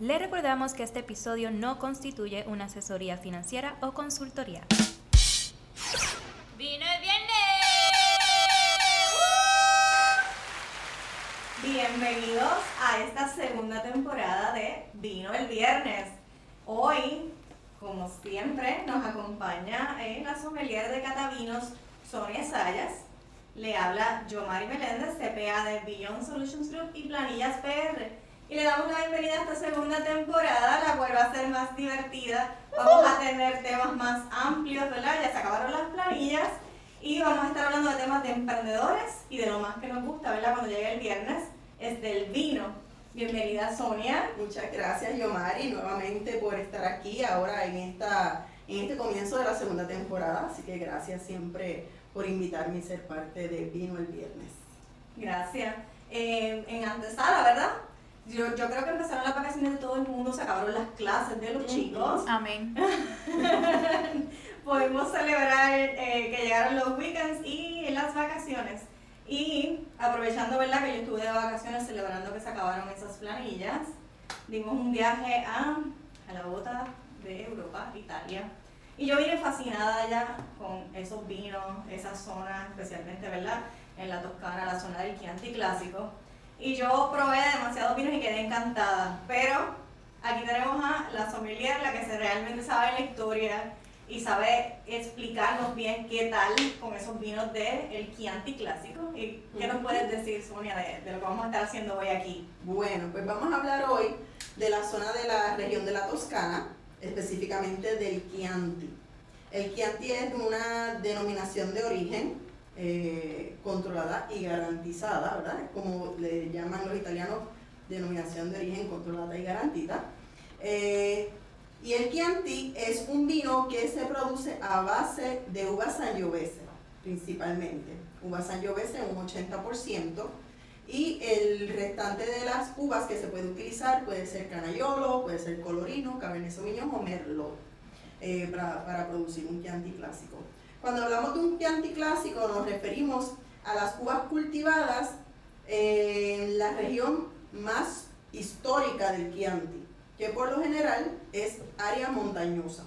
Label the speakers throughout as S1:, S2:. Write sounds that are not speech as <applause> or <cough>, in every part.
S1: Le recordamos que este episodio no constituye una asesoría financiera o consultoría.
S2: ¡Vino el viernes!
S3: Bienvenidos a esta segunda temporada de Vino el Viernes. Hoy, como siempre, nos acompaña en la sommelier de Catavinos, Sonia Sayas. Le habla Yomari Meléndez, CPA de Beyond Solutions Group y Planillas PR. Y le damos la bienvenida a esta segunda temporada, la cual va a ser más divertida. Vamos a tener temas más amplios, ¿verdad? Ya se acabaron las planillas. Y vamos a estar hablando de temas de emprendedores y de lo más que nos gusta, ¿verdad? Cuando llegue el viernes, es del vino. Bienvenida Sonia.
S4: Muchas gracias Yomari nuevamente por estar aquí ahora en, esta, en este comienzo de la segunda temporada. Así que gracias siempre por invitarme a ser parte de Vino el Viernes.
S3: Gracias. Eh, en antesala, ¿verdad? Yo, yo creo que empezaron las vacaciones de todo el mundo, se acabaron las clases de los chicos.
S1: Amén. <laughs>
S3: Podemos celebrar eh, que llegaron los weekends y las vacaciones. Y aprovechando, ¿verdad? Que yo estuve de vacaciones celebrando que se acabaron esas planillas, dimos un viaje a, a la bota de Europa, Italia. Y yo vine fascinada ya con esos vinos, esa zona, especialmente, ¿verdad? En la Toscana, la zona del Chianti clásico. Y yo probé demasiados vinos y quedé encantada. Pero aquí tenemos a la sommelier, la que se realmente sabe la historia y sabe explicarnos bien qué tal con esos vinos del el Chianti clásico. ¿Y qué nos puedes decir, Sonia, de, de lo que vamos a estar haciendo hoy aquí?
S4: Bueno, pues vamos a hablar hoy de la zona de la región de la Toscana, específicamente del Chianti. El Chianti es una denominación de origen eh, controlada y garantizada, ¿verdad? Como le llaman los italianos, denominación de origen controlada y garantizada. Eh, y el Chianti es un vino que se produce a base de uva sangiovese, principalmente. Uva sangiovese un 80%. Y el restante de las uvas que se puede utilizar puede ser canaiolo, puede ser colorino, cabernet sauvignon o merlot eh, para producir un Chianti clásico. Cuando hablamos de un Chianti clásico nos referimos a las uvas cultivadas en la región más histórica del Chianti, que por lo general es área montañosa.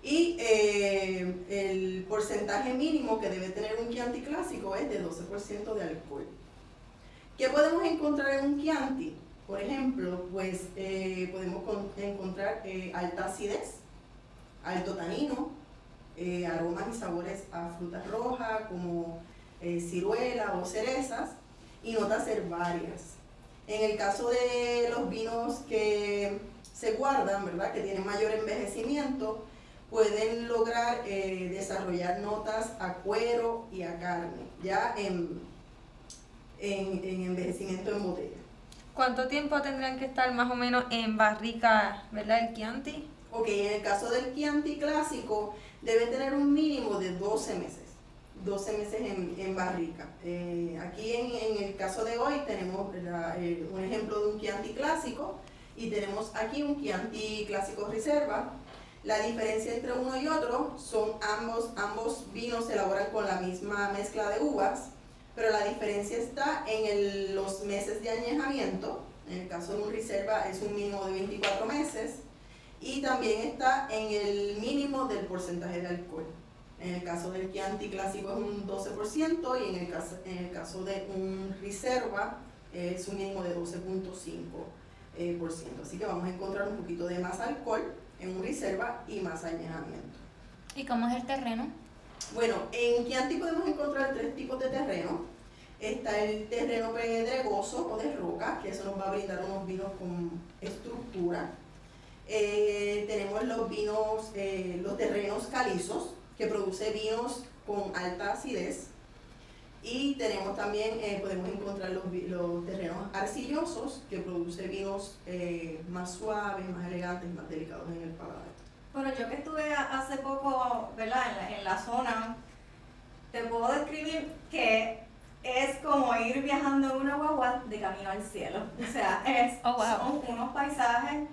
S4: Y eh, el porcentaje mínimo que debe tener un Chianti clásico es de 12% de alcohol. ¿Qué podemos encontrar en un Chianti? Por ejemplo, pues eh, podemos encontrar eh, alta acidez, alto tanino, eh, aromas y sabores a frutas rojas como eh, ciruela o cerezas y notas herbarias. En el caso de los vinos que se guardan, ¿verdad? que tienen mayor envejecimiento, pueden lograr eh, desarrollar notas a cuero y a carne, ya en, en, en envejecimiento en botella.
S2: ¿Cuánto tiempo tendrían que estar más o menos en barrica, verdad, el Chianti?
S4: Ok, en el caso del Chianti clásico, debe tener un mínimo de 12 meses. 12 meses en, en barrica. Eh, aquí en, en, el caso de hoy tenemos eh, un ejemplo de un Chianti clásico y tenemos aquí un Chianti clásico reserva. La diferencia entre uno y otro son ambos, ambos vinos se elaboran con la misma mezcla de uvas, pero la diferencia está en el, los meses de añejamiento. En el caso de un reserva es un mínimo de 24 meses y también está en el mínimo del porcentaje de alcohol. En el caso del Chianti clásico es un 12% y en el caso, en el caso de un reserva es un mínimo de 12.5%. Eh, Así que vamos a encontrar un poquito de más alcohol en un reserva y más añejamiento.
S1: ¿Y cómo es el terreno?
S4: Bueno, en Chianti podemos encontrar tres tipos de terreno. Está el terreno pedregoso o de roca, que eso nos va a brindar unos vinos con estructura. Eh, tenemos los vinos, eh, los terrenos calizos, que produce vinos con alta acidez. Y tenemos también, eh, podemos encontrar los, los, terrenos arcillosos, que produce vinos eh, más suaves, más elegantes, más delicados en el paladar.
S3: Bueno, yo que estuve hace poco, ¿verdad? En la, en la zona, te puedo describir que es como ir viajando en una guagua de camino al cielo. O sea, es,
S1: oh, wow.
S3: son unos paisajes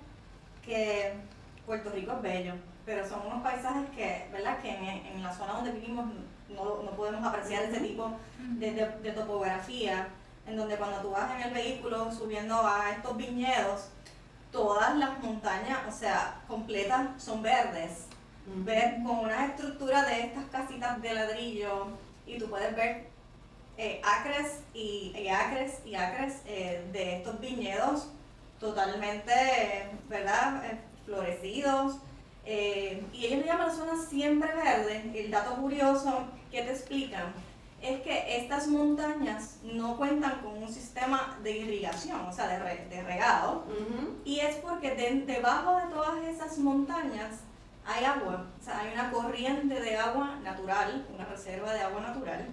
S3: que Puerto Rico es bello, pero son unos paisajes que, ¿verdad? Que en, en la zona donde vivimos no, no podemos apreciar ese tipo de, de, de, topografía, en donde cuando tú vas en el vehículo subiendo a estos viñedos, todas las montañas, o sea, completas, son verdes. Ver con una estructura de estas casitas de ladrillo y tú puedes ver eh, acres y, y acres y acres eh, de estos viñedos totalmente, ¿verdad? Eh, florecidos. eh, y ellos le llaman la zona siempre verde. El dato curioso que te explican es que estas montañas no cuentan con un sistema de irrigación, o sea, de, re- de regado. Y es porque de- debajo de todas esas montañas hay agua, o sea, hay una corriente de agua natural, una reserva de agua natural,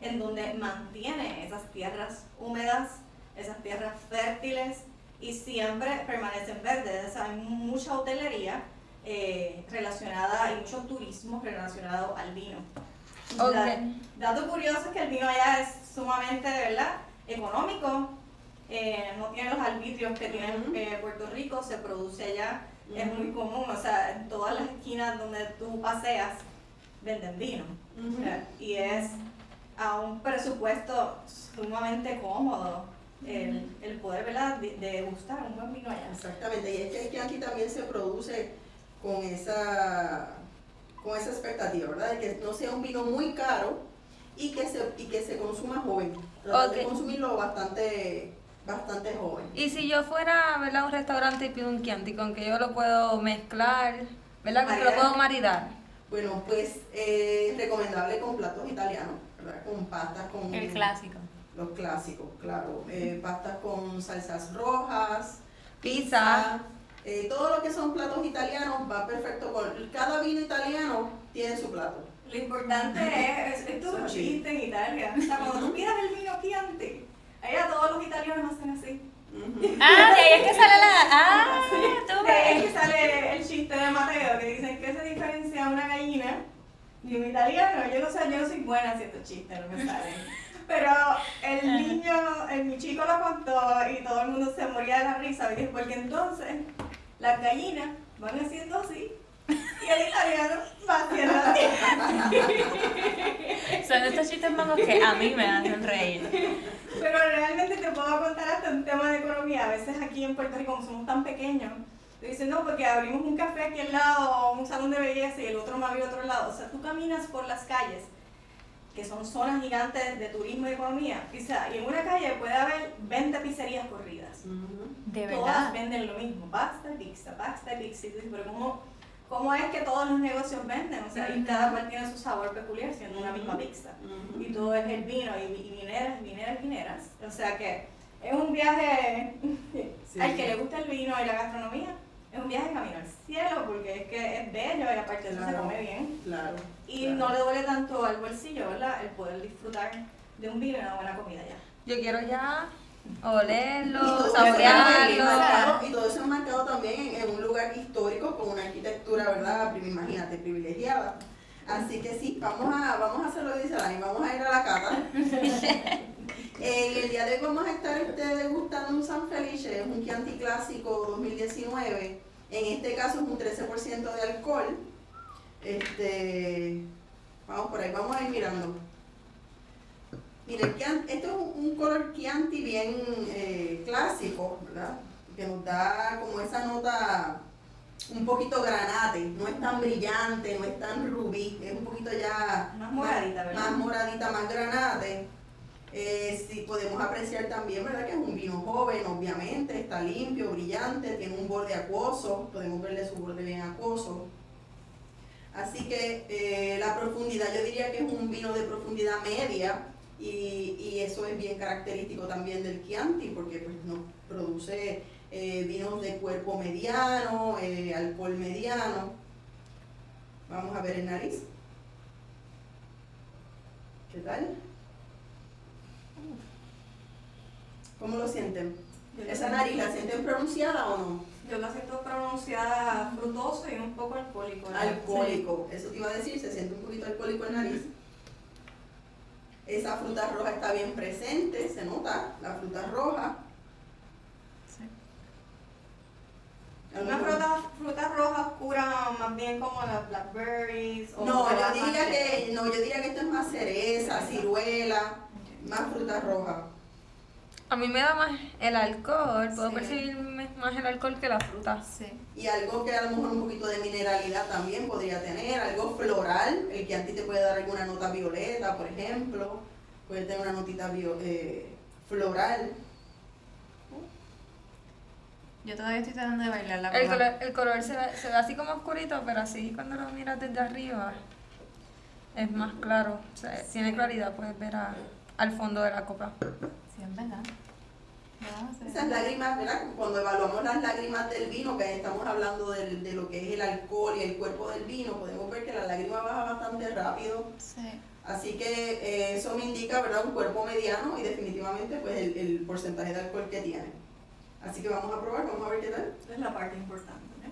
S3: en donde mantiene esas tierras húmedas, esas tierras fértiles y siempre permanecen verdes. O sea, hay mucha hotelería eh, relacionada, hay mucho turismo relacionado al vino.
S2: Ok.
S3: Da- dato curioso es que el vino allá es sumamente, ¿verdad? Económico, eh, no tiene los arbitrios que tiene
S4: Ujú.
S3: eh, Puerto Rico, se produce allá, es
S4: Ujú.
S3: muy común, o sea, en todas las esquinas donde tú paseas venden vino.
S4: Ujú.
S3: Eh, Y es a un presupuesto sumamente cómodo el, el poder, ¿verdad?, de, de gustar un buen vino allá.
S4: Exactamente, y es que el Chianti también se produce con esa, con esa expectativa, ¿verdad? De que no sea un vino muy caro y que se, y que se consuma joven. Tratar de
S2: Ok.
S4: consumirlo bastante, bastante joven.
S2: Y si yo fuera ¿verdad? a un restaurante y pido un Chianti, con que yo lo puedo mezclar, ¿verdad? Con que lo puedo maridar.
S4: Bueno, pues eh, recomendable con platos italianos, ¿verdad? Con pastas, con
S1: El clásico.
S4: Los clásicos, claro. Eh, pastas con salsas rojas,
S2: Pizza.
S4: eh, todo lo que son platos italianos va perfecto con. Cada vino italiano tiene su plato.
S3: Lo importante es, es, es tu
S4: Son
S3: chiste en Italia. O sea, cuando tú pidas el vino Chianti, allá todos los italianos hacen así.
S4: Ujú. <laughs>
S1: Ah, de ahí es que sale la. Ah, tú
S3: De ahí es que sale el chiste de Mateo, que dicen que se diferencia una gallina de un italiano. Yo no sé, yo no soy buena haciendo chistes, no me salen. Pero el niño, el, mi y todo el mundo se moría de la risa, porque entonces las gallinas van haciendo así y el italiano va haciendo así. <laughs>
S1: Son estos chistes mangos que a mí me hacen reír.
S3: Pero realmente te puedo contar hasta un tema de economía. A veces aquí en Puerto Rico, como somos tan pequeños, te dicen, no, porque abrimos un café aquí al lado, un salón de belleza y el otro más abrió otro lado. O sea, tú caminas por las calles, que son zonas gigantes de turismo y economía, y, o sea, y en una calle puede haber 20 pizzerías corridas.
S1: De
S3: Todas
S1: verdad.
S3: venden lo mismo, pasta, pizza, pasta, pizza. Pero ¿cómo, ¿cómo es que todos los negocios venden? O sea, y cada cual tiene su sabor peculiar siendo una misma pizza y todo es el vino y, y vineras, vineras, vineras. O sea que es un viaje <laughs>
S4: Sí.
S3: al que le gusta el vino y la gastronomía. Es un viaje camino al cielo porque es que es bello y aparte de eso se
S4: Claro.
S3: come bien.
S4: Claro.
S3: Y
S4: claro.
S3: no le duele tanto al bolsillo, ¿verdad? El poder disfrutar de un vino y una buena comida ya.
S2: Yo quiero ya
S4: Y
S2: olerlo,
S4: todo eso
S2: saborearlo.
S4: Y todo eso enmarcado también en, en un lugar histórico con una arquitectura, ¿verdad? Imagínate, privilegiada. Así que sí, vamos a, vamos a hacer lo que dice Dani, vamos a ir a la cata. <laughs> En el día de hoy vamos a estar este, degustando un San Felice, un Chianti Clásico 2019. En este caso es un 13% de alcohol. Este, vamos por ahí, vamos a ir mirando. Chianti- esto es un, un color Chianti bien eh, clásico, ¿verdad? Que nos da como esa nota un poquito granate, no es tan brillante, no es tan rubí, es un poquito ya
S3: Más moradita, ¿verdad?
S4: más moradita, más granate. Eh, sí, podemos apreciar también, ¿verdad? Que es un vino joven, obviamente, está limpio, brillante, tiene un borde acuoso, podemos verle su borde bien acuoso. Así que eh, la profundidad, yo diría que es un vino de profundidad media y, y eso es bien característico también del Chianti porque pues, nos produce eh, vinos de cuerpo mediano, alcohol mediano. Vamos a ver el nariz. ¿Qué tal? ¿Cómo lo sienten? ¿Esa nariz la sienten pronunciada o no?
S3: Yo la siento pronunciada frutoso y un poco alcohólico.
S4: Alcohólico, eso te iba a decir, se siente un poquito alcohólico en nariz. Esa fruta roja está bien presente, se nota, la fruta roja.
S3: Una fruta, fruta roja oscura, más bien como las blackberries. o
S4: No, yo diría que, no, yo diría que esto es más cereza, ciruela, más fruta roja.
S2: A mí me da más el alcohol, puedo
S1: Sí.
S2: percibir más el alcohol que la fruta.
S1: Sí.
S4: Y algo que a lo mejor un poquito de mineralidad también podría tener, algo floral, el que a ti te puede dar alguna nota violeta, por ejemplo, puede tener una notita bio- eh, floral.
S1: Yo todavía estoy tratando de bailar la
S2: El
S1: copa.
S2: color, el color se, ve, se ve así como oscurito, pero así cuando lo miras desde arriba es más claro. O sea, tiene claridad, puedes ver a- al fondo de la copa.
S1: Sí, es verdad.
S4: Esas lágrimas, ¿verdad? Cuando evaluamos las lágrimas del vino, que estamos hablando del- de lo que es el alcohol y el cuerpo del vino, podemos ver que la lágrima baja bastante rápido.
S1: Sí.
S4: Así que eh, eso me indica, ¿verdad? Un cuerpo mediano y definitivamente pues el, el porcentaje de alcohol que tiene. Así que vamos a probar, vamos a ver qué tal.
S3: Esa es la parte importante. ¿eh?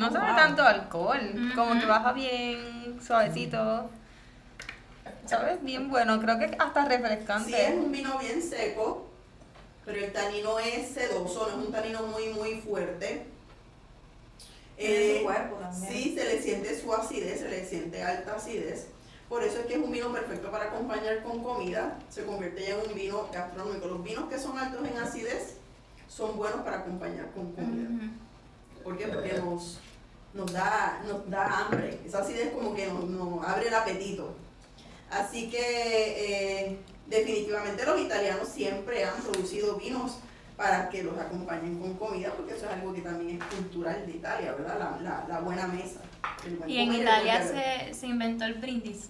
S2: No
S3: Oh,
S2: sabe
S3: wow.
S2: tanto alcohol, como que baja bien suavecito. ¿Sabes? Bien bueno, creo que hasta refrescante.
S4: Sí, es un vino bien seco, pero el tanino es sedoso, no es un tanino muy, muy fuerte. Eh,
S3: su cuerpo también.
S4: Sí, se le siente su acidez, se le siente alta acidez. Por eso es que es un vino perfecto para acompañar con comida. Se convierte ya en un vino gastronómico. Los vinos que son altos en acidez son buenos para acompañar con comida. ¿Por qué? Porque nos, nos, da, nos da hambre. Esa acidez como que nos, nos abre el apetito. Así que eh, definitivamente los italianos siempre han producido vinos para que los acompañen con comida, porque eso es algo que también es cultural de Italia, ¿verdad? La, la, la buena mesa. buen
S1: Y en Italia se, se inventó el brindis.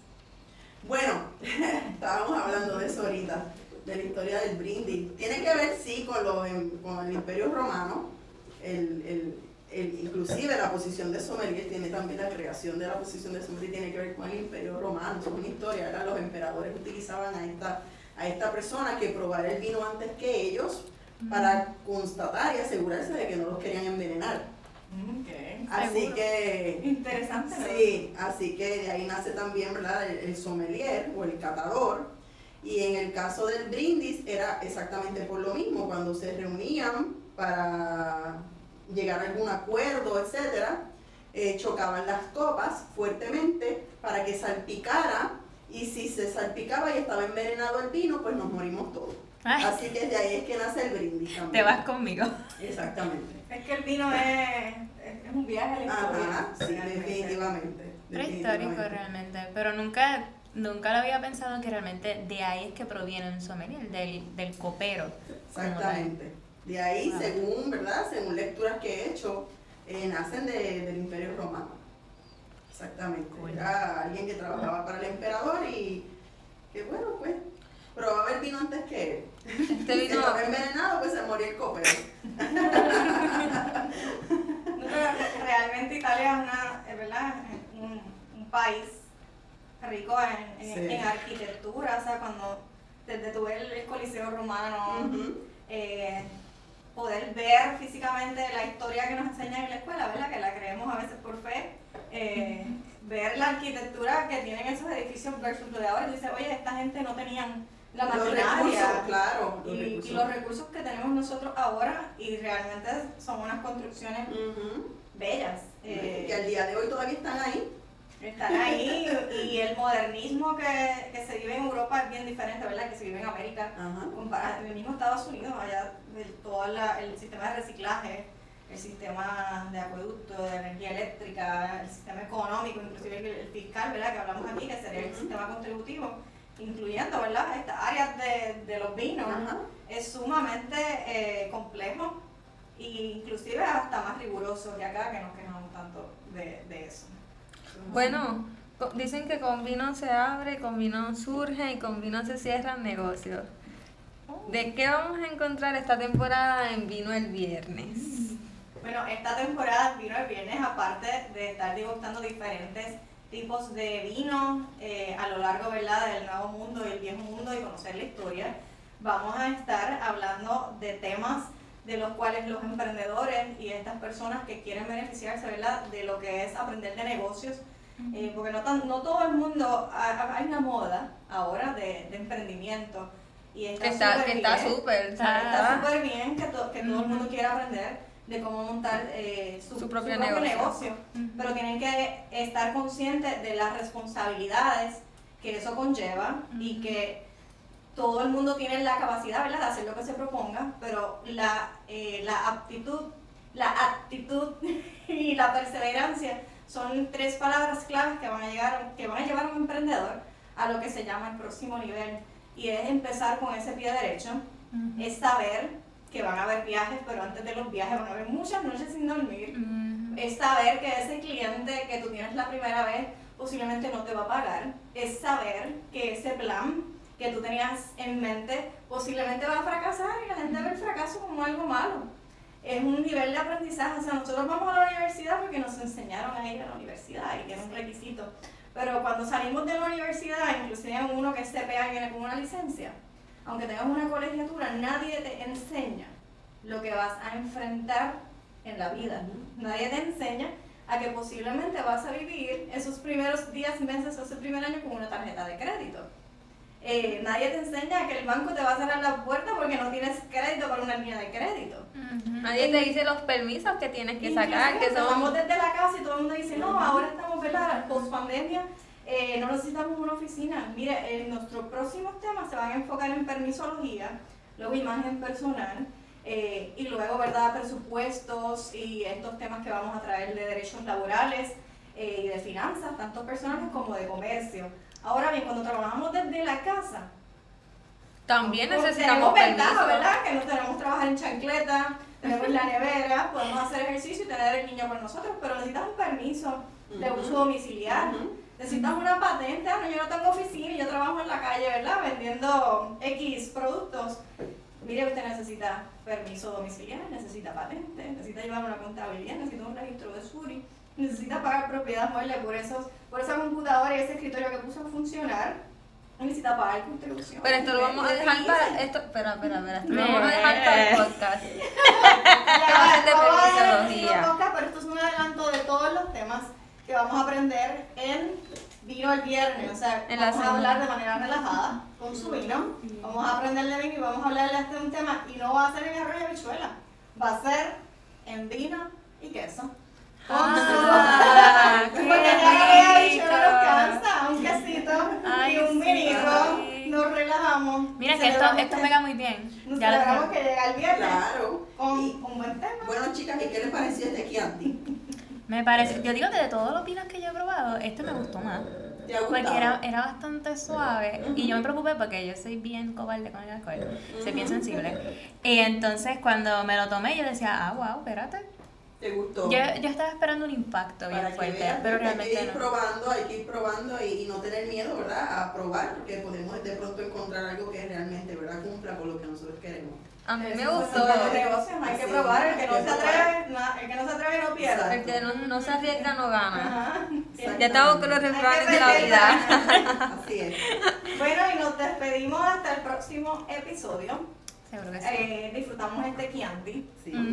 S4: Bueno, <laughs> estábamos hablando de eso ahorita, de la historia del brindis. Tiene que ver, sí, con, em- con el Imperio Romano. El, el- el- inclusive la posición de sommelier tiene también la creación de la posición de sommelier tiene que ver con el Imperio Romano. Es una historia, ¿verdad? Los emperadores utilizaban a esta, a esta persona que probara el vino antes que ellos para constatar y asegurarse de que no los querían envenenar. Así
S1: Seguro.
S4: que
S3: Interesante.
S4: Sí, así que de ahí nace también, ¿verdad? El, el sommelier o el catador. Y en el caso del brindis era exactamente por lo mismo, cuando se reunían para llegar a algún acuerdo, etcétera, eh, chocaban las copas fuertemente para que salpicara y si se salpicaba y estaba envenenado el vino, pues nos morimos todos.
S1: Ay,
S4: Así que de ahí es que nace el brindis también.
S1: te vas conmigo.
S4: Exactamente.
S3: Es que el vino es, es, un viaje a la historia.
S4: Ajá, sí, definitivamente.
S1: Prehistórico realmente. Pero nunca, nunca lo había pensado que realmente de ahí es que proviene el sommelier, del, del copero.
S4: Exactamente. De ahí,
S1: Wow.
S4: según, ¿verdad? Según lecturas que he hecho, eh, nacen de- del Imperio Romano. Exactamente. Era alguien que trabajaba para el emperador y que bueno, pues probaba el vino antes que él.
S2: Este <laughs>
S4: Si
S2: vino,
S4: estaba envenenado, pues se moría el copero.
S3: No, pero realmente Italia es una, verdad, un, un país rico en, en-
S4: Sí.
S3: en arquitectura, o sea, cuando desde tu ves el, el Coliseo Romano, eh, poder ver físicamente la historia que nos enseñan en la escuela, ¿verdad? Que la creemos a veces por fe, eh, ver la arquitectura que tienen esos edificios versus lo de ahora, y dices, oye, esta gente no tenían la
S4: Los recursos,
S3: maquinaria
S4: claro. Los
S3: y, los recursos que tenemos nosotros ahora y realmente son unas construcciones bellas. eh,
S4: que al día de hoy todavía están ahí.
S3: Están ahí y el modernismo que, que se vive en Europa es bien diferente, ¿verdad? Que se vive en América.
S4: Ajá.
S3: Compara- en el mismo Estados Unidos, allá de todo la- el sistema de reciclaje, el sistema de acueducto, de energía eléctrica, el sistema económico, inclusive el, el fiscal, ¿verdad? Que hablamos aquí, que sería el sistema contributivo, incluyendo, ¿verdad? Estas áreas de, de los vinos
S4: Ajá.
S3: es sumamente eh, complejo e inclusive hasta más riguroso que acá, que nos quejamos tanto de, de eso.
S2: Bueno, dicen que con vino se abre, con vino surge y con vino se cierran negocios. ¿De qué vamos a encontrar esta temporada en Vino el Viernes?
S3: Bueno, esta temporada vino el viernes, aparte de estar degustando diferentes tipos de vino eh, a lo largo ¿verdad? del nuevo mundo y el viejo mundo y conocer la historia, vamos a estar hablando de temas de los cuales los emprendedores y estas personas que quieren beneficiarse ¿verdad? de lo que es aprender de negocios, eh, porque no, tan- no todo el mundo, ha- ha- hay una moda ahora de, de emprendimiento y
S2: Que
S3: está
S2: está
S3: súper
S2: está
S3: bien.
S2: súper,
S3: Está
S2: está-
S3: bien que, to- que todo el mundo quiera aprender de cómo montar eh, su,
S2: Su propio negocio.
S3: negocio, pero tienen que estar conscientes de las responsabilidades que eso conlleva y que todo el mundo tiene la capacidad ¿verdad? de hacer lo que se proponga, pero la, eh, la aptitud, la actitud <laughs> y la perseverancia son tres palabras claves que van a llegar, que van a llevar a un emprendedor a lo que se llama el próximo nivel. Y es empezar con ese pie derecho, es saber que van a haber viajes, pero antes de los viajes van a haber muchas noches sin dormir. Es saber que ese cliente que tú tienes la primera vez posiblemente no te va a pagar. Es saber que ese plan que tú tenías en mente posiblemente va a fracasar y la gente ve el fracaso como algo malo. Es un nivel de aprendizaje. O sea, nosotros vamos a la universidad porque nos enseñaron a ir a la universidad y que es un requisito. Pero cuando salimos de la universidad, inclusive uno que es CPA viene con una licencia, aunque tengas una colegiatura, nadie te enseña lo que vas a enfrentar en la vida. Nadie te enseña a que posiblemente vas a vivir esos primeros días, meses o ese primer año con una tarjeta de crédito. Eh, nadie te enseña que el banco te va a cerrar la puerta porque no tienes crédito para una línea de crédito.
S2: Nadie te dice los permisos que tienes que sacar, que
S3: son... desde la casa y todo el mundo dice, no, ahora estamos, ¿verdad? Post pandemia, eh, no necesitamos una oficina. Mire, eh, nuestros próximos temas se van a enfocar en permisología, luego imagen personal, eh, y luego, ¿verdad?, presupuestos y estos temas que vamos a traer de derechos laborales y de finanzas, tanto personales como de comercio. Ahora bien, cuando trabajamos desde la casa,
S2: también necesitamos
S3: tenemos ventaja, ¿verdad? Que no tenemos que trabajar en chancleta, tenemos la nevera, podemos hacer ejercicio y tener el niño con nosotros, pero necesitas un permiso de uso domiciliario. Necesitas una patente, ah, no, yo no tengo oficina y yo trabajo en la calle, ¿verdad? Vendiendo X productos. Mire, usted necesita permiso domiciliario, necesita patente, necesita llevar una contabilidad, necesita un registro de SURI, necesita pagar propiedad mueble por, esos, por esa computadora y ese escritorio que puso a funcionar necesita pagar contribución.
S2: Pero esto lo vamos a dejar para. Esto, espera, espera, espera. Esto lo vamos a dejar para el podcast. <laughs>
S3: ya, pero esto es un adelanto de todos los temas que vamos a aprender en vino el viernes. O sea, vamos a hablar de manera relajada con su vino. Vamos a aprender de vino y vamos a hablarle de un tema. Y no va a ser en arroz y habichuela. Va a ser en vino y queso. Ah, porque ya que nos cansa, un quesito y un vinito, nos relajamos.
S1: Mira que esto, pega muy bien.
S3: Nos ya que llega el viernes claro. con un buen tema.
S4: Bueno chicas, ¿y qué les pareció este Chianti?
S1: Me parece, yo digo que de todos los vinos que yo he probado, este me gustó más. Porque era, era bastante suave y yo me preocupé porque yo soy bien cobarde con el alcohol, soy bien sensible. Y entonces cuando me lo tomé yo decía, ah, wow, espérate,
S4: ¿Te gustó?
S1: Yo, yo estaba esperando un impacto bien fuerte, pero realmente
S4: hay que ir probando, hay que ir probando y, no tener miedo, ¿verdad? A probar, porque podemos de pronto encontrar algo que realmente, ¿verdad? Cumpla con lo que nosotros queremos.
S2: A mí me gustó.
S3: hay que probar, el que no se atreve, el que no se atreve no pierde.
S2: El que no, no se arriesga no gana. Ya estamos con los refranes de la vida. <laughs>
S4: Así es. <laughs>
S3: Bueno, y nos despedimos hasta el próximo episodio. Eh, disfrutamos este Chianti.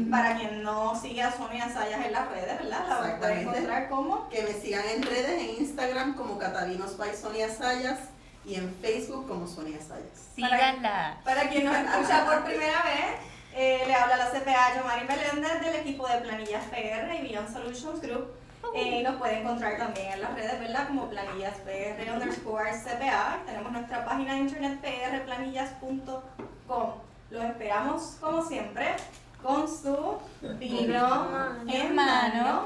S3: Para quien no sigue a Sonia Sayas en las redes, ¿verdad? La puede encontrar como.
S4: Que me sigan en redes, en Instagram como Catavinos by Sonia Sayas y en Facebook como Sonia Sayas.
S1: Síganla.
S3: Para, quien nos escucha por primera vez, eh, le habla la CPA Yomari Meléndez del equipo de planillas PR y Beyond Solutions Group. Uh. Eh, nos puede encontrar también en las redes, ¿verdad? Como planillas PR underscore CPA. Tenemos nuestra página de internet prplanillas.com. Los esperamos como siempre con su vino en mano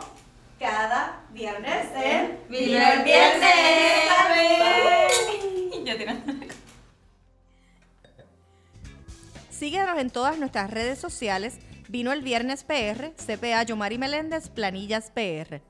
S3: cada viernes en Vino el Viernes. <laughs>
S5: Síguenos en todas nuestras redes sociales. Vino el Viernes PR, CPA Yomari Meléndez, Planillas PR.